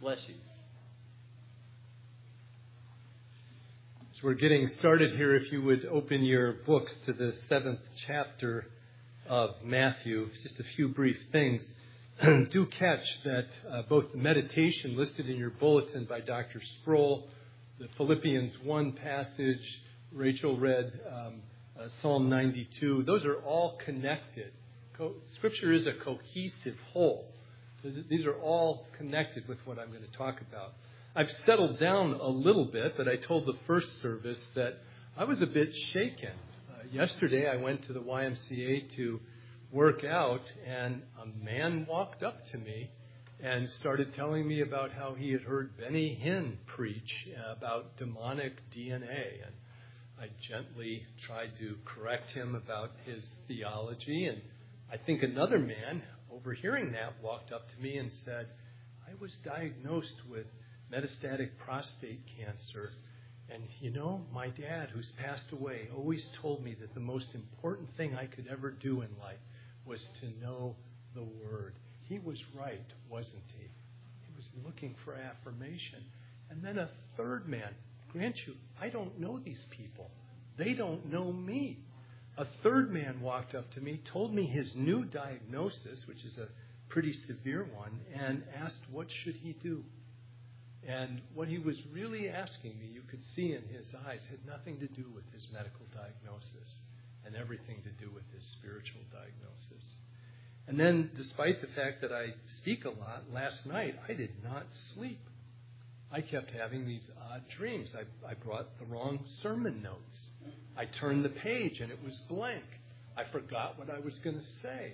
Bless you. As we're getting started here, if you would open your books to the seventh chapter of Matthew, just a few brief things. Do catch that uh, both the meditation listed in your bulletin by Dr. Sproul, the Philippians 1 passage, Rachel read um, uh, Psalm 92, those are all connected. Co- Scripture is a cohesive whole. These are all connected with what I'm going to talk about. I've settled down a little bit, but I told the first service that I was a bit shaken. Uh, yesterday, I went to the YMCA to work out, and a man walked up to me and started telling me about how he had heard Benny Hinn preach about demonic DNA. And I gently tried to correct him about his theology. And I think another man, overhearing that, walked up to me and said, I was diagnosed with metastatic prostate cancer. And you know, my dad, who's passed away, always told me that the most important thing I could ever do in life was to know the Word. He was right, wasn't he? He was looking for affirmation. And then a third man, grant you, I don't know these people. They don't know me. A third man walked up to me, told me his new diagnosis, which is a pretty severe one, and asked what should he do. And what he was really asking me, you could see in his eyes, had nothing to do with his medical diagnosis and everything to do with his spiritual diagnosis. And then, despite the fact that I speak a lot, last night I did not sleep. I kept having these odd dreams. I, I brought the wrong sermon notes. I turned the page and it was blank. I forgot what I was going to say.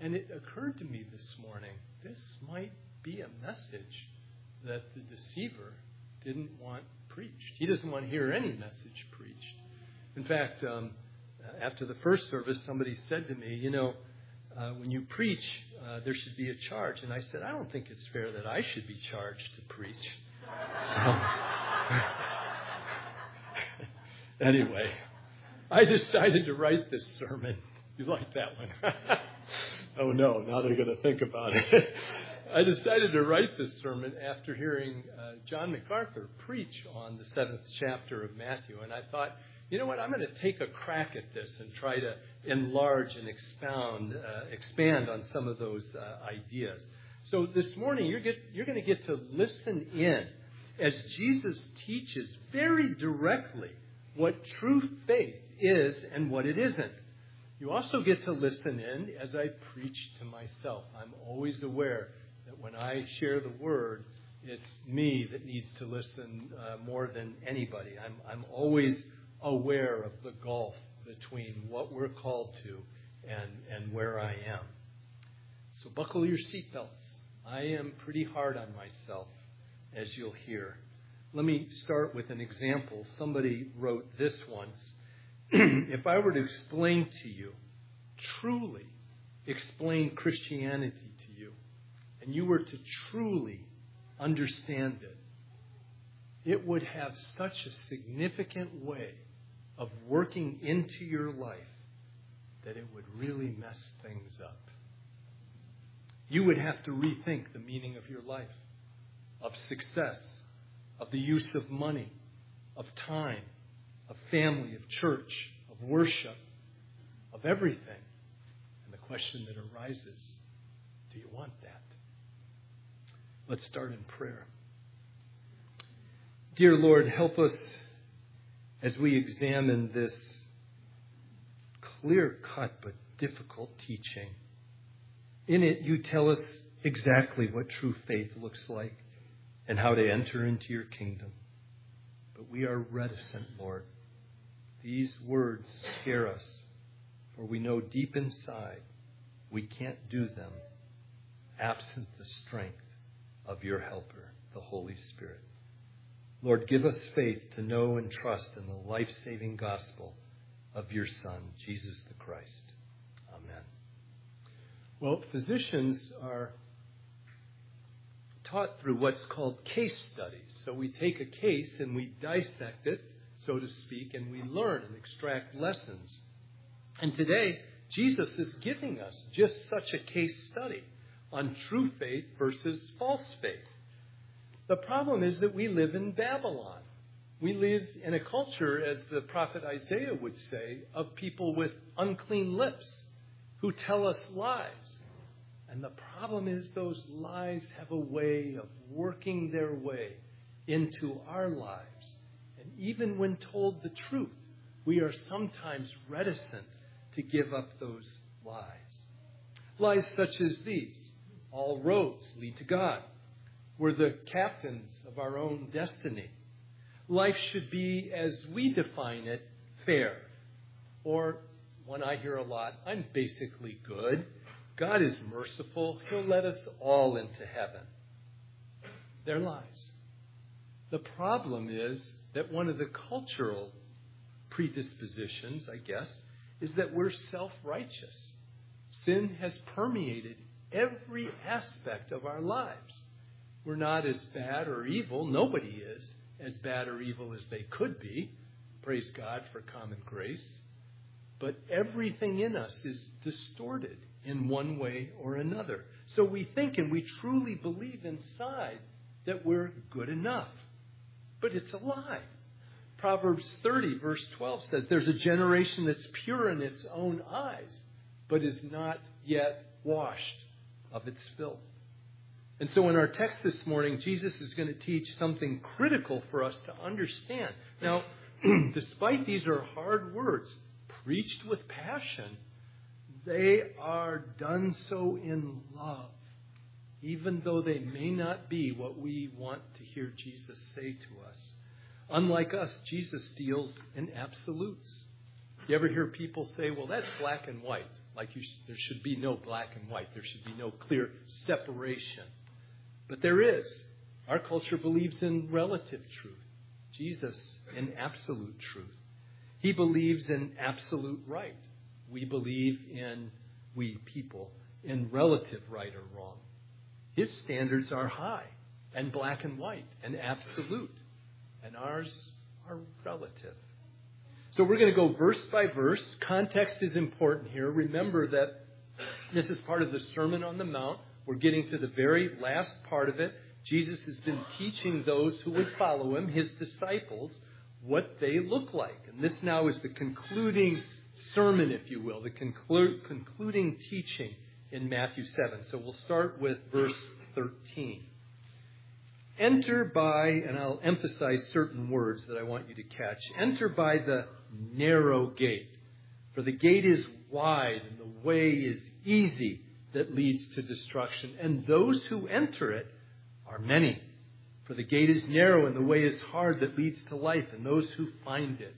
And it occurred to me this morning this might be a message that the deceiver didn't want preached. He doesn't want to hear any message preached. In fact, um, after the first service, somebody said to me, You know, uh, when you preach, uh, there should be a charge. And I said, I don't think it's fair that I should be charged to preach. So, anyway, I decided to write this sermon. You like that one? oh no, now they're going to think about it. I decided to write this sermon after hearing uh, John MacArthur preach on the seventh chapter of Matthew, and I thought, you know what, I'm going to take a crack at this and try to enlarge and expound, uh, expand on some of those uh, ideas. So this morning, you're, get, you're going to get to listen in as Jesus teaches very directly what true faith is and what it isn't. You also get to listen in as I preach to myself. I'm always aware that when I share the word, it's me that needs to listen uh, more than anybody. I'm, I'm always aware of the gulf between what we're called to and, and where I am. So buckle your seatbelts. I am pretty hard on myself, as you'll hear. Let me start with an example. Somebody wrote this once. if I were to explain to you, truly explain Christianity to you, and you were to truly understand it, it would have such a significant way of working into your life that it would really mess things up. You would have to rethink the meaning of your life, of success, of the use of money, of time, of family, of church, of worship, of everything. And the question that arises do you want that? Let's start in prayer. Dear Lord, help us as we examine this clear cut but difficult teaching. In it, you tell us exactly what true faith looks like and how to enter into your kingdom. But we are reticent, Lord. These words scare us, for we know deep inside we can't do them absent the strength of your helper, the Holy Spirit. Lord, give us faith to know and trust in the life saving gospel of your Son, Jesus the Christ. Amen. Well, physicians are taught through what's called case studies. So we take a case and we dissect it, so to speak, and we learn and extract lessons. And today, Jesus is giving us just such a case study on true faith versus false faith. The problem is that we live in Babylon. We live in a culture, as the prophet Isaiah would say, of people with unclean lips who tell us lies. And the problem is, those lies have a way of working their way into our lives. And even when told the truth, we are sometimes reticent to give up those lies. Lies such as these all roads lead to God. We're the captains of our own destiny. Life should be, as we define it, fair. Or, one I hear a lot, I'm basically good. God is merciful. He'll let us all into heaven. They're lies. The problem is that one of the cultural predispositions, I guess, is that we're self righteous. Sin has permeated every aspect of our lives. We're not as bad or evil. Nobody is as bad or evil as they could be. Praise God for common grace. But everything in us is distorted in one way or another. So we think and we truly believe inside that we're good enough. But it's a lie. Proverbs 30, verse 12 says, There's a generation that's pure in its own eyes, but is not yet washed of its filth. And so in our text this morning, Jesus is going to teach something critical for us to understand. Now, despite these are hard words, preached with passion, they are done so in love, even though they may not be what we want to hear Jesus say to us. Unlike us, Jesus deals in absolutes. You ever hear people say, well, that's black and white? Like sh- there should be no black and white. There should be no clear separation. But there is. Our culture believes in relative truth. Jesus in absolute truth. He believes in absolute right. We believe in, we people, in relative right or wrong. His standards are high and black and white and absolute and ours are relative. So we're going to go verse by verse. Context is important here. Remember that this is part of the Sermon on the Mount. We're getting to the very last part of it. Jesus has been teaching those who would follow him, his disciples, what they look like. And this now is the concluding sermon, if you will, the conclu- concluding teaching in Matthew 7. So we'll start with verse 13. Enter by, and I'll emphasize certain words that I want you to catch. Enter by the narrow gate. For the gate is wide and the way is easy that leads to destruction. And those who enter it are many. For the gate is narrow and the way is hard that leads to life. And those who find it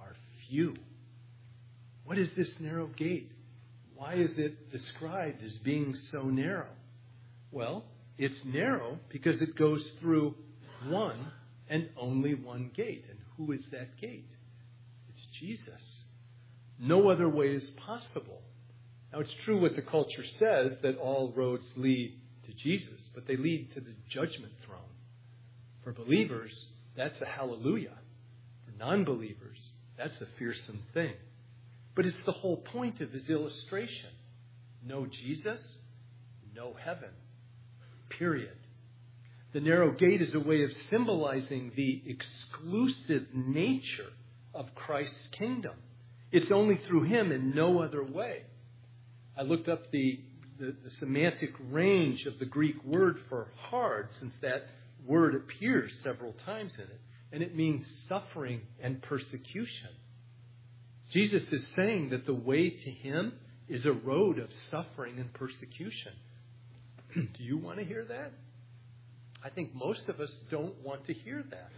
are few. What is this narrow gate? Why is it described as being so narrow? Well, it's narrow because it goes through one and only one gate. And who is that gate? It's Jesus. No other way is possible. Now, it's true what the culture says that all roads lead to Jesus, but they lead to the judgment throne. For believers, that's a hallelujah. For non believers, that's a fearsome thing. But it's the whole point of his illustration. No Jesus, no heaven. Period. The narrow gate is a way of symbolizing the exclusive nature of Christ's kingdom. It's only through him and no other way. I looked up the, the, the, semantic range of the Greek word for hard, since that word appears several times in it, and it means suffering and persecution. Jesus is saying that the way to him is a road of suffering and persecution. Do you want to hear that? I think most of us don't want to hear that.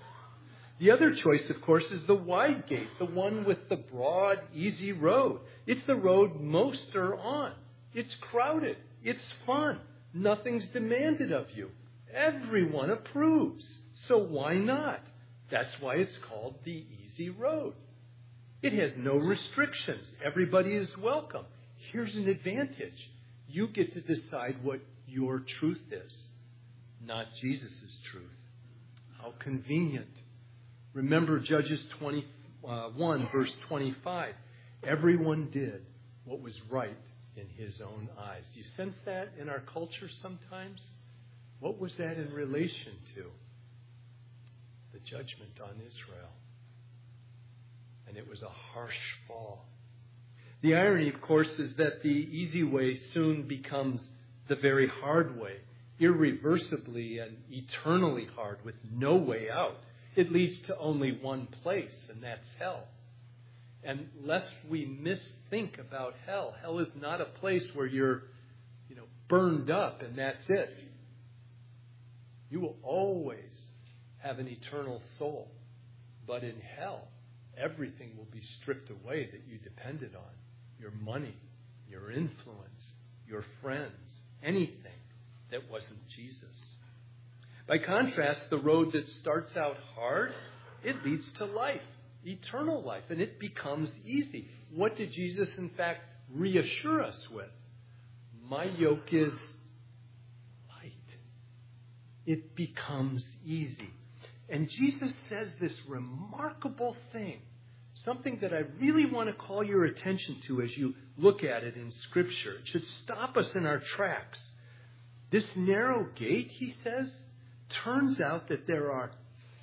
The other choice, of course, is the wide gate, the one with the broad, easy road. It's the road most are on. It's crowded. It's fun. Nothing's demanded of you. Everyone approves. So why not? That's why it's called the easy road. It has no restrictions. Everybody is welcome. Here's an advantage. You get to decide what your truth is, not Jesus' truth. How convenient. Remember Judges 21, uh, verse 25. Everyone did what was right in his own eyes. Do you sense that in our culture sometimes? What was that in relation to? The judgment on Israel. And it was a harsh fall. The irony, of course, is that the easy way soon becomes the very hard way, irreversibly and eternally hard, with no way out. It leads to only one place, and that's hell. And lest we misthink about hell, hell is not a place where you're, you know, burned up and that's it. You will always have an eternal soul. But in hell, everything will be stripped away that you depended on your money, your influence, your friends, anything that wasn't Jesus. By contrast, the road that starts out hard, it leads to life, eternal life, and it becomes easy. What did Jesus, in fact, reassure us with? My yoke is light. It becomes easy. And Jesus says this remarkable thing something that I really want to call your attention to as you look at it in Scripture. It should stop us in our tracks. This narrow gate, he says, turns out that there are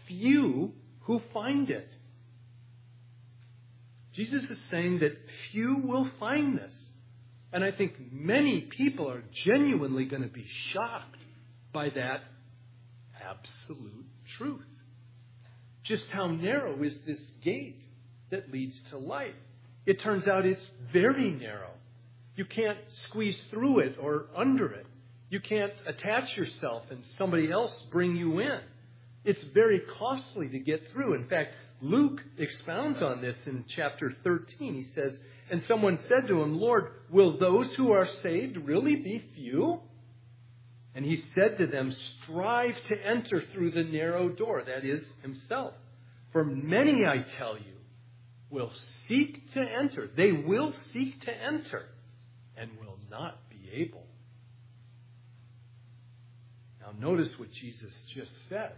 few who find it. Jesus is saying that few will find this. And I think many people are genuinely going to be shocked by that absolute truth. Just how narrow is this gate? that leads to life. It turns out it's very narrow. You can't squeeze through it or under it. You can't attach yourself and somebody else bring you in. It's very costly to get through. In fact, Luke expounds on this in chapter 13. He says, And someone said to him, Lord, will those who are saved really be few? And he said to them, Strive to enter through the narrow door, that is, himself. For many, I tell you, will seek to enter. They will seek to enter and will not be able. Now, notice what Jesus just said.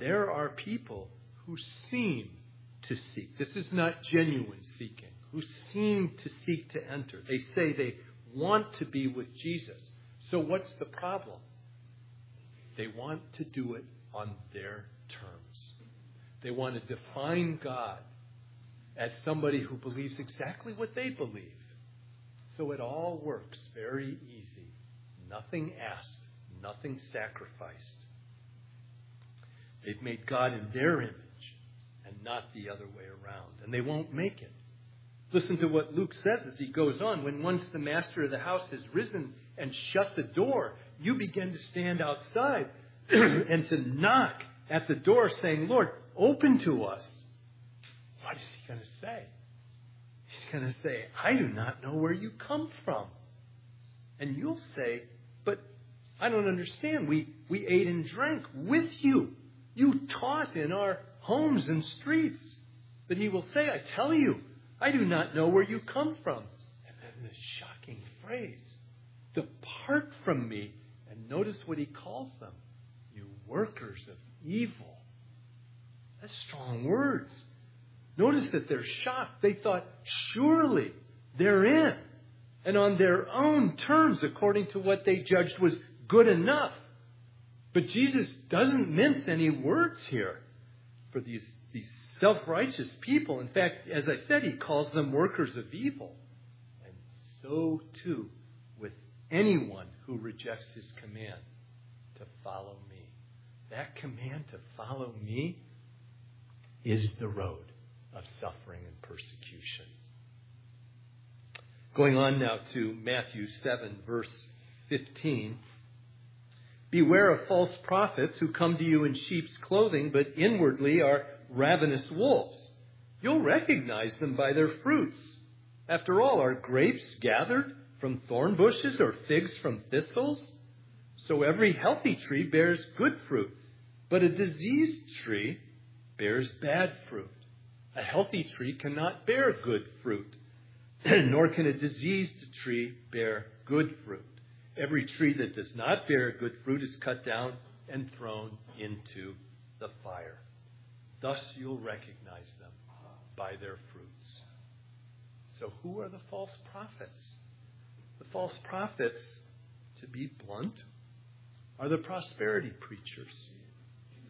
There are people who seem to seek. This is not genuine seeking. Who seem to seek to enter. They say they want to be with Jesus. So, what's the problem? They want to do it on their terms. They want to define God as somebody who believes exactly what they believe. So it all works very easy. Nothing asked, nothing sacrificed. They've made God in their image and not the other way around, and they won't make it. Listen to what Luke says as he goes on. When once the master of the house has risen and shut the door, you begin to stand outside and to knock at the door, saying, Lord, open to us. What is he going to say? He's going to say, I do not know where you come from. And you'll say, But I don't understand. We, we ate and drank with you. You taught in our homes and streets. But he will say, I tell you, I do not know where you come from. And then this shocking phrase, Depart from me. And notice what he calls them you workers of evil. That's strong words. Notice that they're shocked. They thought, surely they're in. And on their own terms, according to what they judged was good enough. But Jesus doesn't mince any words here for these, these self righteous people. In fact, as I said, he calls them workers of evil. And so too anyone who rejects his command to follow me. That command to follow me is the road of suffering and persecution. Going on now to Matthew 7, verse 15. Beware of false prophets who come to you in sheep's clothing, but inwardly are ravenous wolves. You'll recognize them by their fruits. After all, are grapes gathered from thorn bushes or figs from thistles? So every healthy tree bears good fruit, but a diseased tree bears bad fruit. A healthy tree cannot bear good fruit, nor can a diseased tree bear good fruit. Every tree that does not bear good fruit is cut down and thrown into the fire. Thus you'll recognize them by their fruits. So, who are the false prophets? The false prophets, to be blunt, are the prosperity preachers,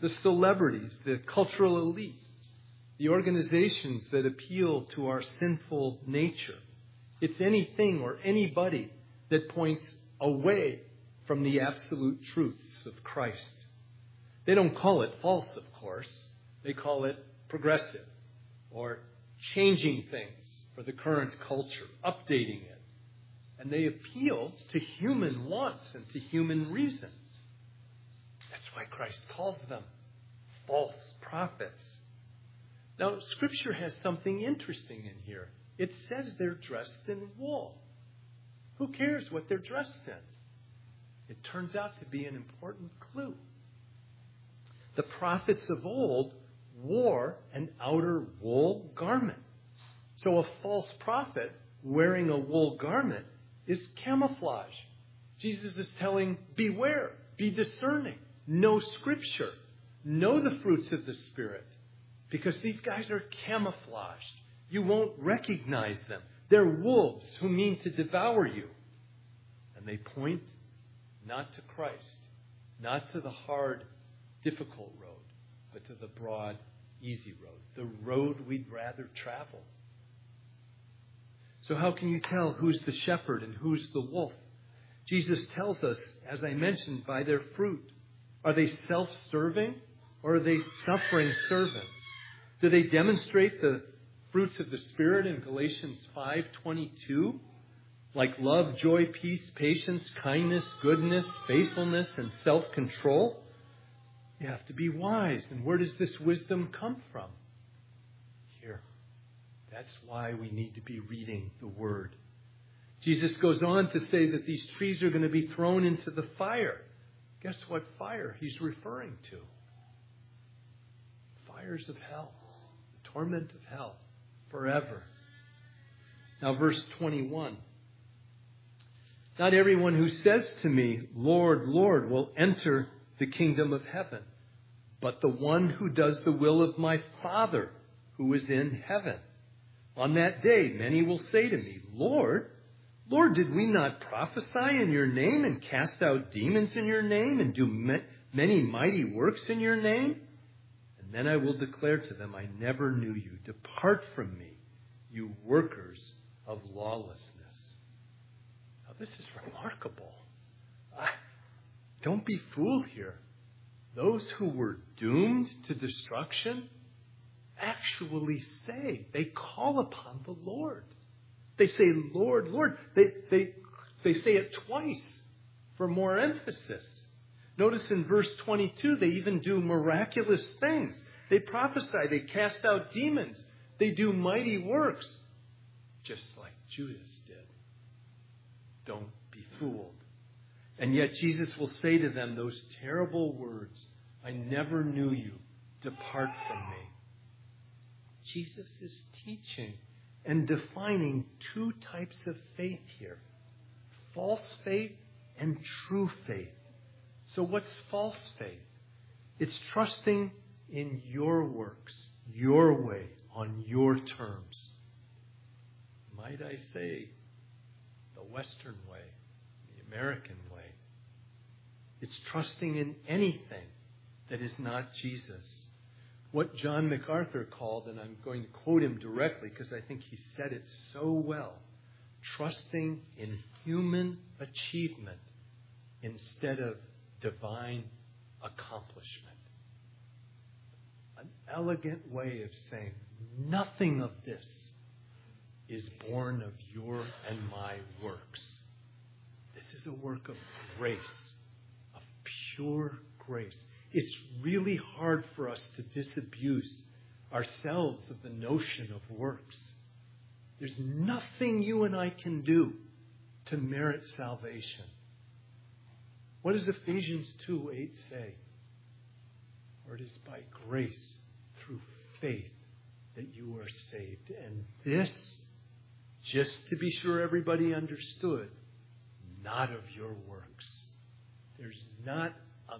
the celebrities, the cultural elite, the organizations that appeal to our sinful nature. It's anything or anybody that points away from the absolute truths of Christ. They don't call it false, of course. They call it progressive or changing things for the current culture, updating it. And they appeal to human wants and to human reason. That's why Christ calls them false prophets. Now, Scripture has something interesting in here. It says they're dressed in wool. Who cares what they're dressed in? It turns out to be an important clue. The prophets of old wore an outer wool garment. So a false prophet wearing a wool garment is camouflage. Jesus is telling, beware, be discerning, know Scripture, know the fruits of the Spirit, because these guys are camouflaged. You won't recognize them. They're wolves who mean to devour you. And they point not to Christ, not to the hard, difficult road, but to the broad, easy road, the road we'd rather travel. So, how can you tell who's the shepherd and who's the wolf? Jesus tells us, as I mentioned, by their fruit. Are they self serving or are they suffering servants? Do they demonstrate the fruits of the Spirit in Galatians 5:22? Like love, joy, peace, patience, kindness, goodness, faithfulness, and self-control? You have to be wise. And where does this wisdom come from? That's why we need to be reading the Word. Jesus goes on to say that these trees are going to be thrown into the fire. Guess what fire he's referring to? Fires of hell, the torment of hell, forever. Now, verse 21. Not everyone who says to me, Lord, Lord, will enter the kingdom of heaven, but the one who does the will of my Father who is in heaven. On that day, many will say to me, Lord, Lord, did we not prophesy in your name and cast out demons in your name and do many mighty works in your name? And then I will declare to them, I never knew you. Depart from me, you workers of lawlessness. Now, this is remarkable. don't be fooled here. Those who were doomed to destruction actually say, they call upon the Lord. They say, Lord, Lord. They, they, they say it twice for more emphasis. Notice in verse 22, they even do miraculous things. They prophesy, they cast out demons, they do mighty works, just like Judas did. Don't be fooled. And yet Jesus will say to them those terrible words I never knew you. Depart from me. Jesus is teaching and defining two types of faith here false faith and true faith. So, what's false faith? It's trusting in your works, your way, on your terms. Might I say, the Western way, the American way. It's trusting in anything that is not Jesus what John MacArthur called, and I'm going to quote him directly because I think he said it so well trusting in human achievement instead of divine accomplishment. An elegant way of saying nothing of this is born of your and my works. This is a work of grace, of pure grace it's really hard for us to disabuse ourselves of the notion of works. There's nothing you and I can do to merit salvation. What does Ephesians 2 8 say? For it is by grace through faith that you are saved. And this, just to be sure everybody understood, not of your works. There's not a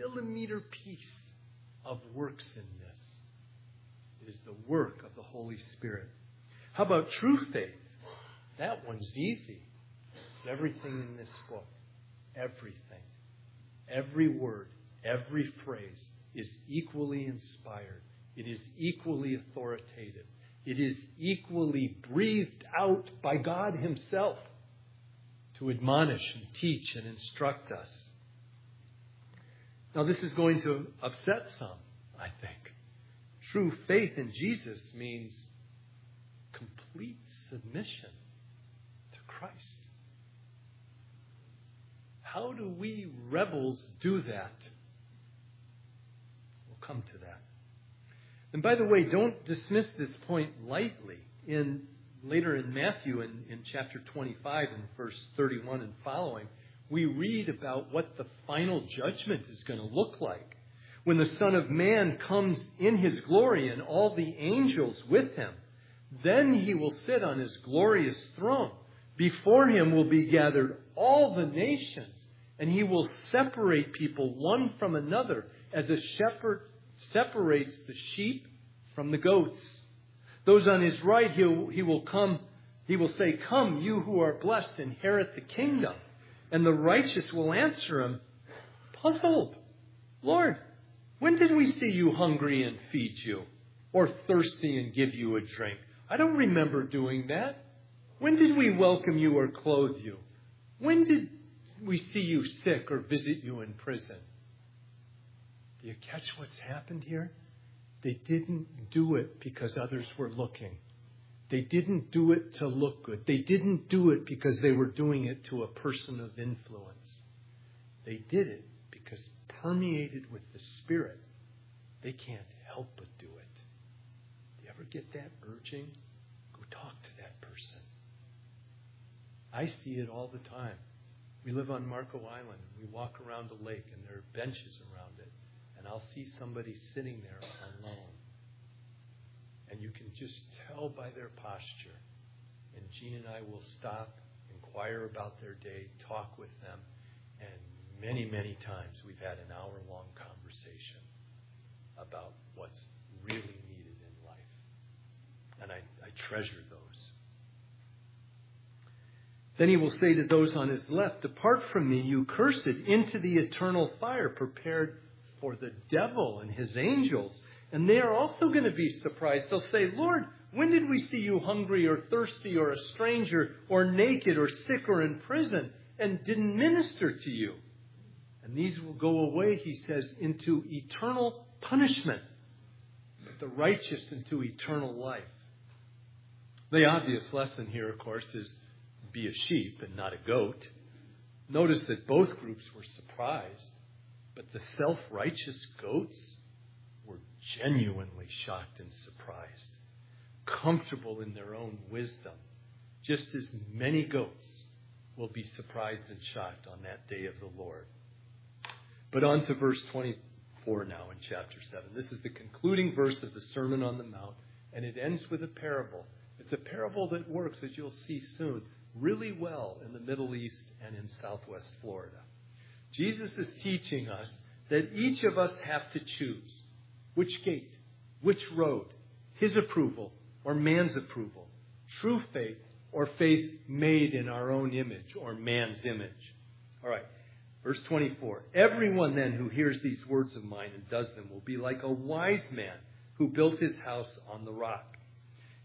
millimeter piece of works in this. It is the work of the Holy Spirit. How about true faith? That one's easy. It's everything in this book. Everything. every word, every phrase is equally inspired. It is equally authoritative. It is equally breathed out by God Himself to admonish and teach and instruct us. Now, this is going to upset some, I think. True faith in Jesus means complete submission to Christ. How do we rebels do that? We'll come to that. And by the way, don't dismiss this point lightly. In later in Matthew in, in chapter 25 and verse 31 and following, we read about what the final judgment is going to look like. When the Son of Man comes in his glory and all the angels with him, then he will sit on his glorious throne. Before him will be gathered all the nations, and he will separate people one from another as a shepherd separates the sheep from the goats. Those on his right, he will come, he will say, Come, you who are blessed, inherit the kingdom. And the righteous will answer him, puzzled, Lord, when did we see you hungry and feed you, or thirsty and give you a drink? I don't remember doing that. When did we welcome you or clothe you? When did we see you sick or visit you in prison? Do you catch what's happened here? They didn't do it because others were looking. They didn't do it to look good. They didn't do it because they were doing it to a person of influence. They did it because permeated with the Spirit, they can't help but do it. Do you ever get that urging? Go talk to that person. I see it all the time. We live on Marco Island. And we walk around the lake, and there are benches around it. And I'll see somebody sitting there alone. And you can just tell by their posture. And Jean and I will stop, inquire about their day, talk with them. And many, many times we've had an hour long conversation about what's really needed in life. And I, I treasure those. Then he will say to those on his left, Depart from me, you cursed, into the eternal fire prepared for the devil and his angels. And they are also going to be surprised. They'll say, Lord, when did we see you hungry or thirsty or a stranger or naked or sick or in prison and didn't minister to you? And these will go away, he says, into eternal punishment, but the righteous into eternal life. The obvious lesson here, of course, is be a sheep and not a goat. Notice that both groups were surprised, but the self righteous goats genuinely shocked and surprised, comfortable in their own wisdom, just as many goats will be surprised and shocked on that day of the Lord. But on to verse 24 now in chapter 7. This is the concluding verse of the Sermon on the Mount, and it ends with a parable. It's a parable that works, as you'll see soon, really well in the Middle East and in southwest Florida. Jesus is teaching us that each of us have to choose which gate, which road, his approval or man's approval, true faith or faith made in our own image or man's image. All right. Verse 24. Everyone then who hears these words of mine and does them will be like a wise man who built his house on the rock.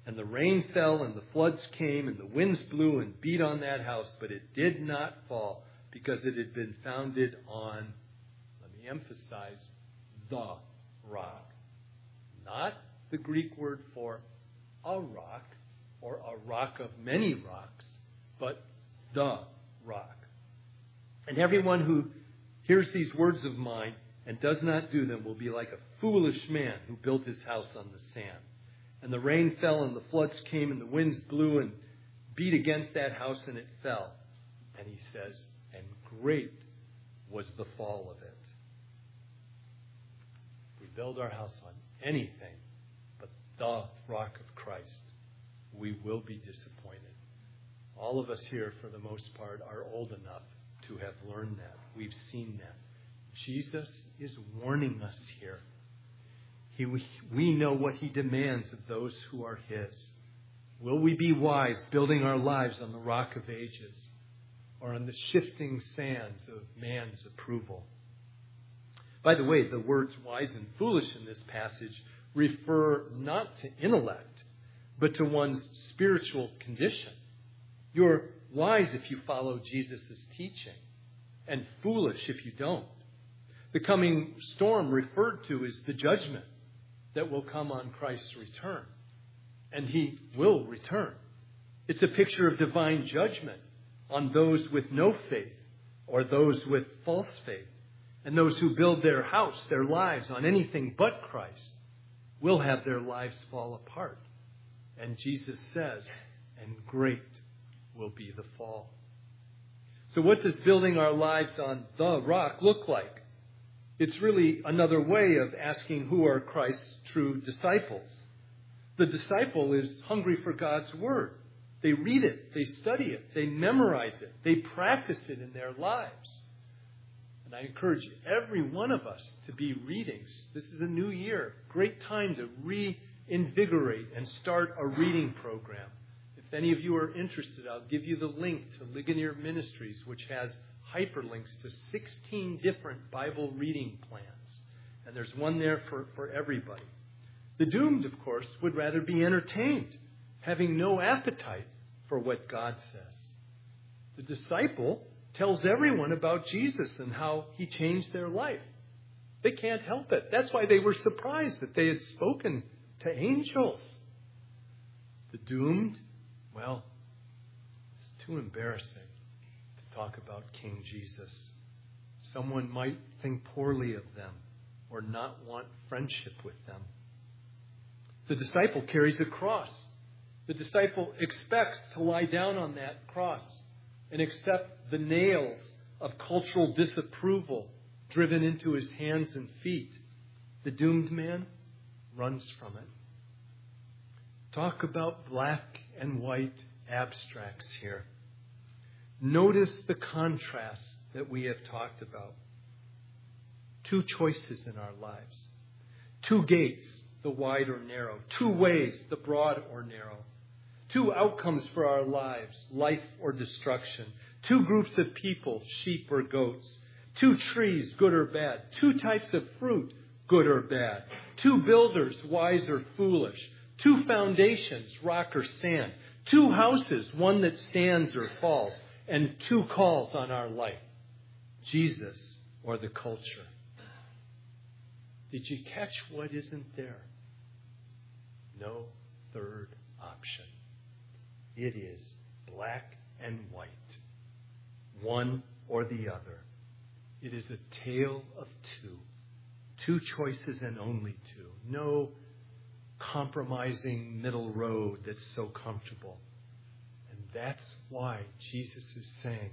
And the rain fell, and the floods came, and the winds blew and beat on that house, but it did not fall because it had been founded on, let me emphasize, the rock. Not the Greek word for a rock or a rock of many rocks, but the rock. And everyone who hears these words of mine and does not do them will be like a foolish man who built his house on the sand. And the rain fell, and the floods came, and the winds blew and beat against that house, and it fell. And he says, and great was the fall of it. Build our house on anything but the rock of Christ, we will be disappointed. All of us here, for the most part, are old enough to have learned that. We've seen that. Jesus is warning us here. He, we know what he demands of those who are his. Will we be wise building our lives on the rock of ages or on the shifting sands of man's approval? By the way, the words wise and foolish in this passage refer not to intellect, but to one's spiritual condition. You're wise if you follow Jesus' teaching, and foolish if you don't. The coming storm referred to is the judgment that will come on Christ's return. And he will return. It's a picture of divine judgment on those with no faith or those with false faith. And those who build their house, their lives on anything but Christ will have their lives fall apart. And Jesus says, and great will be the fall. So, what does building our lives on the rock look like? It's really another way of asking who are Christ's true disciples. The disciple is hungry for God's Word. They read it, they study it, they memorize it, they practice it in their lives. And I encourage every one of us to be readings. This is a new year, great time to reinvigorate and start a reading program. If any of you are interested, I'll give you the link to Ligonier Ministries, which has hyperlinks to 16 different Bible reading plans. And there's one there for, for everybody. The doomed, of course, would rather be entertained, having no appetite for what God says. The disciple tells everyone about Jesus and how he changed their life. They can't help it. That's why they were surprised that they had spoken to angels. The doomed, well, it's too embarrassing to talk about King Jesus. Someone might think poorly of them or not want friendship with them. The disciple carries the cross. The disciple expects to lie down on that cross and accept the nails of cultural disapproval driven into his hands and feet. The doomed man runs from it. Talk about black and white abstracts here. Notice the contrast that we have talked about. Two choices in our lives, two gates the wide or narrow, two ways, the broad or narrow, two outcomes for our lives, life or destruction, two groups of people, sheep or goats, two trees, good or bad, two types of fruit, good or bad, two builders, wise or foolish, two foundations, rock or sand, two houses, one that stands or falls, and two calls on our life. Jesus or the culture. Did you catch what isn't there? no third option. It is black and white, one or the other. It is a tale of two. Two choices and only two. No compromising middle road that's so comfortable. And that's why Jesus is saying,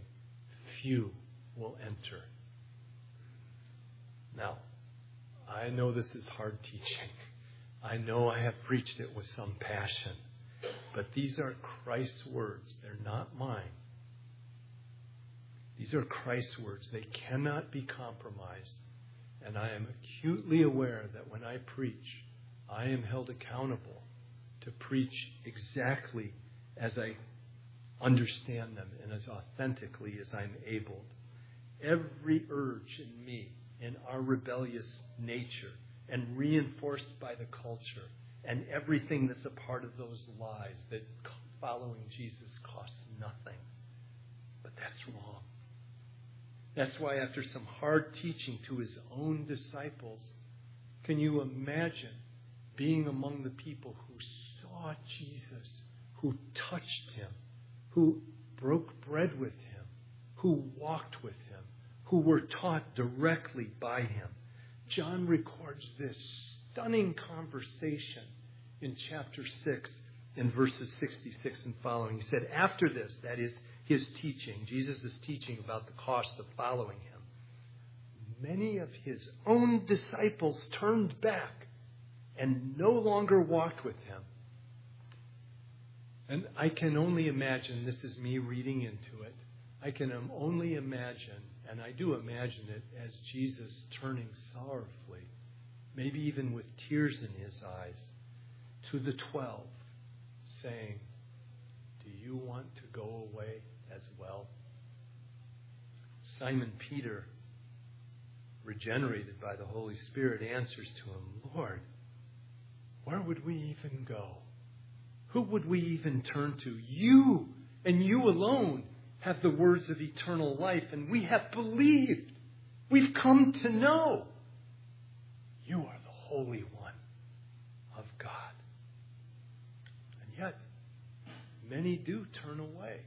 few will enter. Now, I know this is hard teaching. I know I have preached it with some passion, but these are Christ's words. They're not mine. These are Christ's words. They cannot be compromised. And I am acutely aware that when I preach, I am held accountable to preach exactly as I understand them and as authentically as I'm able. Every urge in me, in our rebellious nature, and reinforced by the culture and everything that's a part of those lies that following Jesus costs nothing. But that's wrong. That's why, after some hard teaching to his own disciples, can you imagine being among the people who saw Jesus, who touched him, who broke bread with him, who walked with him, who were taught directly by him? John records this stunning conversation in chapter 6 in verses 66 and following. He said, After this, that is his teaching, Jesus is teaching about the cost of following him. Many of his own disciples turned back and no longer walked with him. And I can only imagine, this is me reading into it, I can only imagine and I do imagine it as Jesus turning sorrowfully, maybe even with tears in his eyes, to the twelve, saying, Do you want to go away as well? Simon Peter regenerated by the Holy Spirit, answers to him, Lord, where would we even go? Who would we even turn to? You and you alone have the words of eternal life, and we have believed. We've come to know you are the Holy One of God. And yet, many do turn away.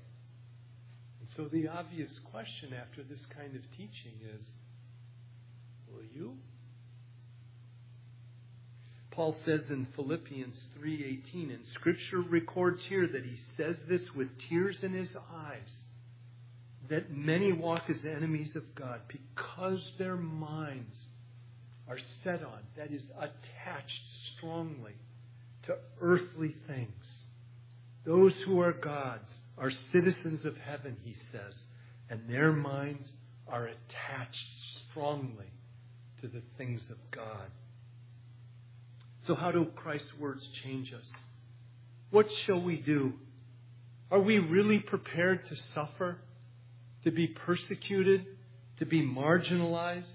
And so the obvious question after this kind of teaching is will you? Paul says in Philippians 3:18 and scripture records here that he says this with tears in his eyes that many walk as enemies of God because their minds are set on that is attached strongly to earthly things. Those who are God's are citizens of heaven, he says, and their minds are attached strongly to the things of God. So, how do Christ's words change us? What shall we do? Are we really prepared to suffer, to be persecuted, to be marginalized,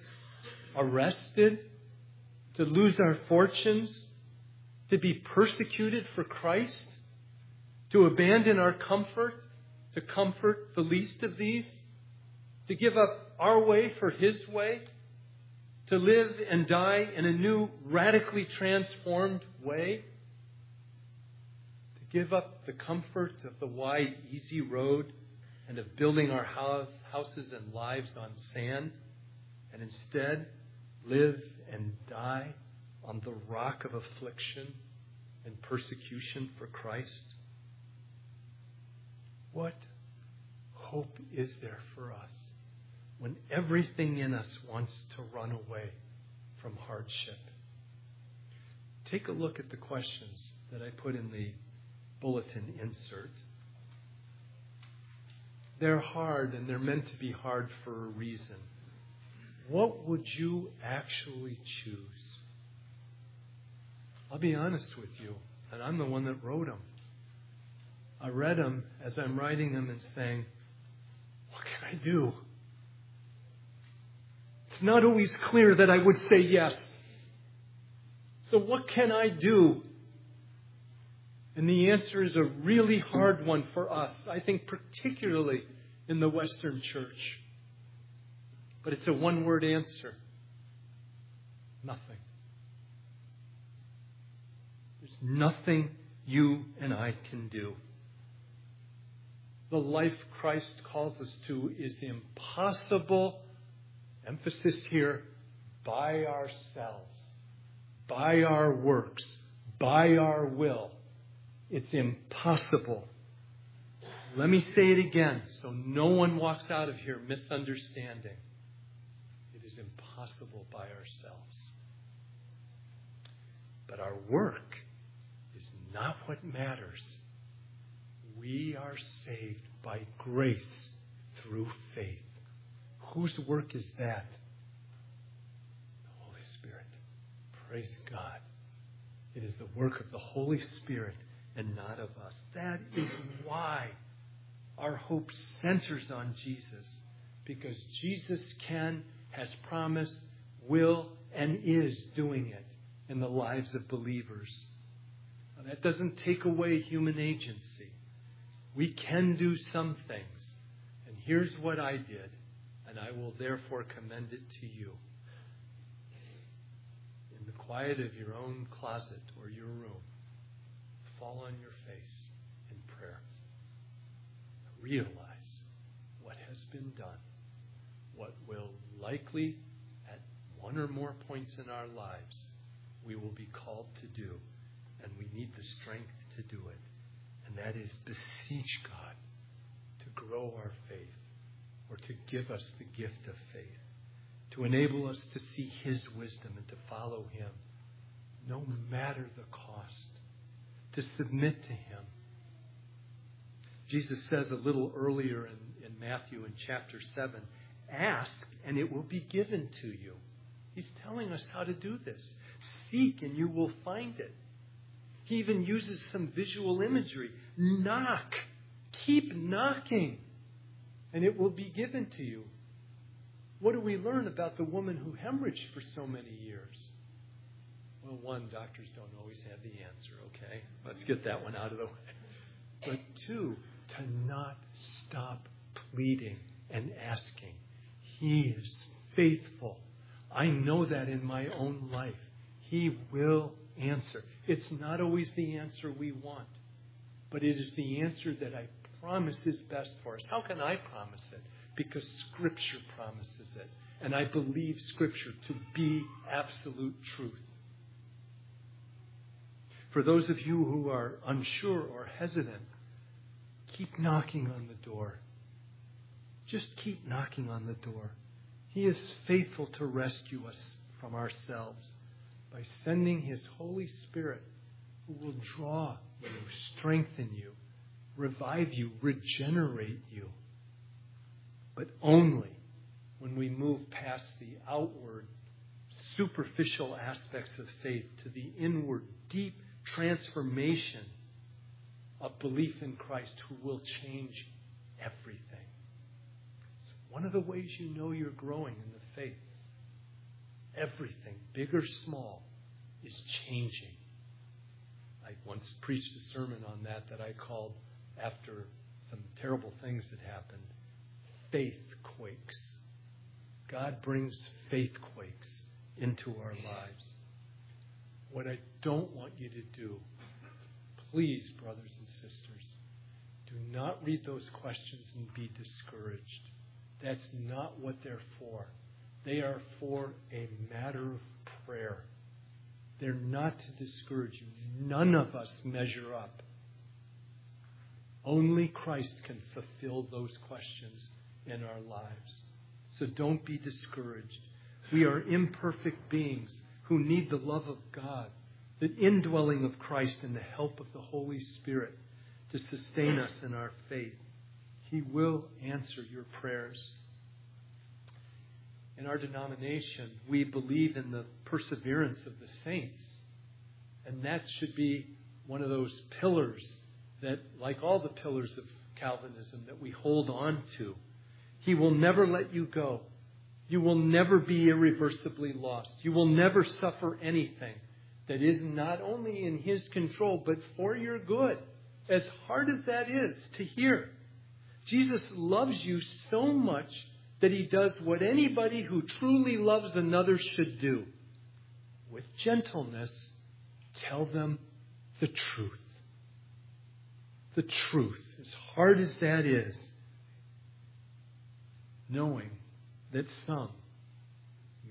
arrested, to lose our fortunes, to be persecuted for Christ, to abandon our comfort, to comfort the least of these, to give up our way for His way? to live and die in a new, radically transformed way, to give up the comfort of the wide, easy road and of building our house, houses and lives on sand, and instead live and die on the rock of affliction and persecution for Christ? What hope is there for us? when everything in us wants to run away from hardship. Take a look at the questions that I put in the bulletin insert. They're hard and they're meant to be hard for a reason. What would you actually choose? I'll be honest with you, and I'm the one that wrote them. I read them as I'm writing them and saying, What can I do? it's not always clear that I would say yes. So, what can I do? And the answer is a really hard one for us, I think, particularly in the Western church. But it's a one word answer nothing. There's nothing you and I can do. The life Christ calls us to is impossible emphasis here, by ourselves, by our works, by our will. It's impossible. Let me say it again so no one walks out of here misunderstanding. Is impossible by ourselves. But our work is not what matters. We are saved by grace through faith. Whose work is that? The Holy Spirit. Praise God. It is the work of the Holy Spirit and not of us. That is why our hope centers on Jesus. Because Jesus can, has promised, will, and is doing it in the lives of believers. Now, that doesn't take away human agency. We can do some things. And here's what I did and I will therefore commend it to you. In the quiet of your own closet or your room, fall on your face in prayer. Realize what has been done, what will likely, at one or more points in our lives, we will be called to do, and we need the strength to do it. And that is beseech God to grow our faith or to give us the gift of faith, to enable us to see His wisdom and to follow Him, no matter the cost, to submit to Him. Jesus says a little earlier in, in Matthew in chapter 7 ask and it will be given to you. He's telling us how to do this. Seek and you will find it. He even uses some visual imagery. Knock. Keep knocking and it will be given to you. What do we learn about the woman who hemorrhaged for so many years? Well, one, doctors don't always have the answer, okay? Let's get that one out of the way. But two, to not stop pleading and asking. He is faithful. I know that in my own life. He will answer. It's not always the answer we want, but it is the answer that I promise is best for us. How can I promise it? Because Scripture promises it. And I believe Scripture to be absolute truth. For those of you who are unsure or hesitant, keep knocking on the door. Just keep knocking on the door. He is faithful to rescue us from ourselves by sending His Holy Spirit who will draw you, strengthen you, revive you, regenerate you. But only when we move past the outward, superficial aspects of faith to the inward, deep transformation of belief in Christ who will change everything. One of the ways you know you're growing in the faith. Everything, big or small, is changing. I once preached a sermon on that that I called, after some terrible things that happened, Faith Quakes. God brings faith quakes into our lives. What I don't want you to do, please, brothers and sisters, do not read those questions and be discouraged. That's not what they're for. They are for a matter of prayer. They're not to discourage you. None of us measure up. Only Christ can fulfill those questions in our lives. So don't be discouraged. We are imperfect beings who need the love of God, the indwelling of Christ, and the help of the Holy Spirit to sustain us in our faith. He will answer your prayers. In our denomination, we believe in the perseverance of the saints. And that should be one of those pillars that, like all the pillars of Calvinism, that we hold on to. He will never let you go. You will never be irreversibly lost. You will never suffer anything that is not only in His control, but for your good. As hard as that is to hear. Jesus loves you so much that He does what anybody who truly loves another should do. With gentleness, tell them the truth. The truth, as hard as that is, knowing that some,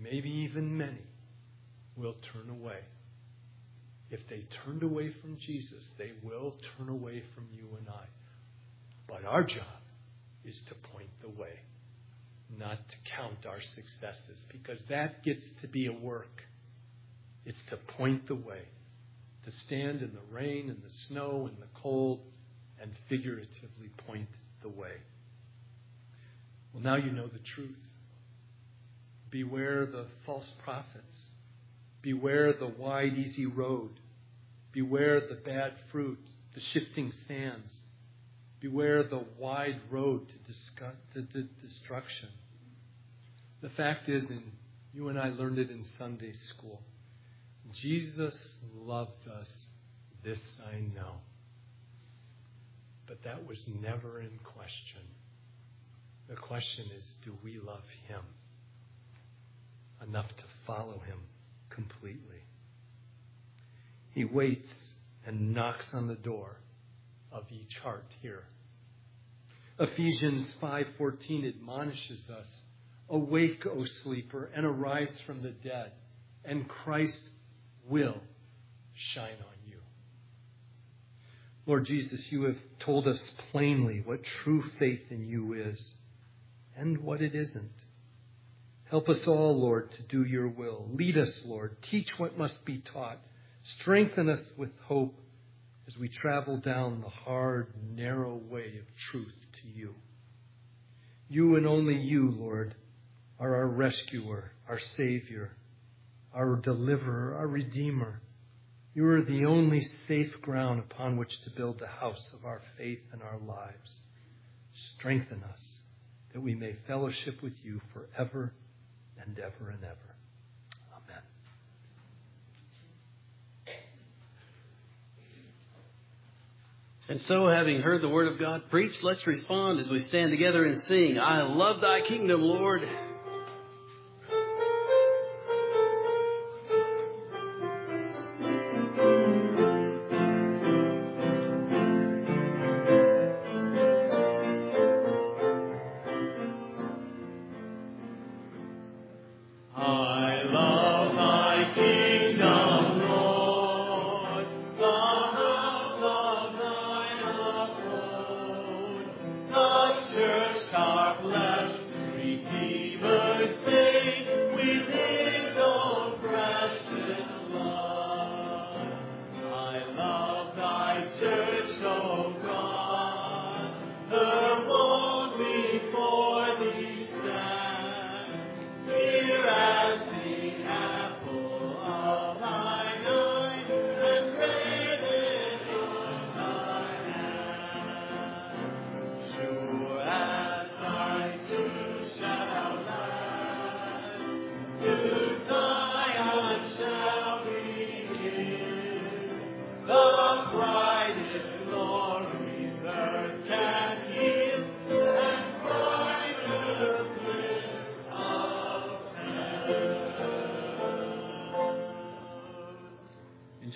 maybe even many, will turn away. If they turned away from Jesus, they will turn away from you and I. But our job is to point the way, not to count our successes, because that gets to be a work. It's to point the way, to stand in the rain and the snow and the cold and figuratively point the way. Well, now you know the truth. Beware the false prophets. Beware the wide, easy road. Beware the bad fruit, the shifting sands. Beware the wide road to, discuss, to, to destruction. The fact is, and you and I learned it in Sunday school, Jesus loved us, this I know. But that was never in question. The question is do we love Him enough to follow Him completely? He waits and knocks on the door of each heart here. Ephesians 5:14 admonishes us, "Awake, O sleeper, and arise from the dead, and Christ will shine on you." Lord Jesus, you have told us plainly what true faith in you is and what it isn't. Help us all, Lord, to do your will. Lead us, Lord. Teach what must be taught. Strengthen us with hope as we travel down the hard, narrow way of truth to you. You and only you, Lord, are our rescuer, our Savior, our deliverer, our Redeemer. You are the only safe ground upon which to build the house of our faith and our lives. Strengthen us that we may fellowship with you forever and ever and ever. Amen. And so, having heard the word of God preached, let's respond as we stand together and sing, I love thy kingdom, Lord.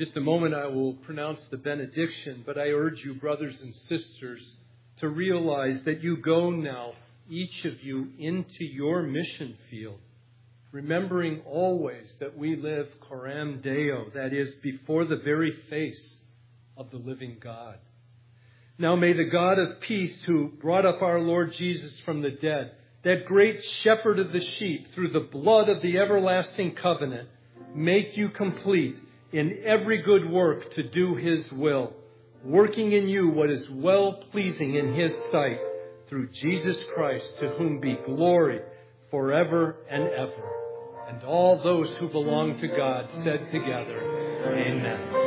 Just a moment, I will pronounce the benediction, but I urge you, brothers and sisters, to realize that you go now, each of you, into your mission field, remembering always that we live coram deo, that is, before the very face of the living God. Now may the God of peace, who brought up our Lord Jesus from the dead, that great shepherd of the sheep, through the blood of the everlasting covenant, make you complete in every good work to do His will, working in you what is well pleasing in His sight, through Jesus Christ, to whom be glory forever and ever. And all those who belong to God said together, Amen.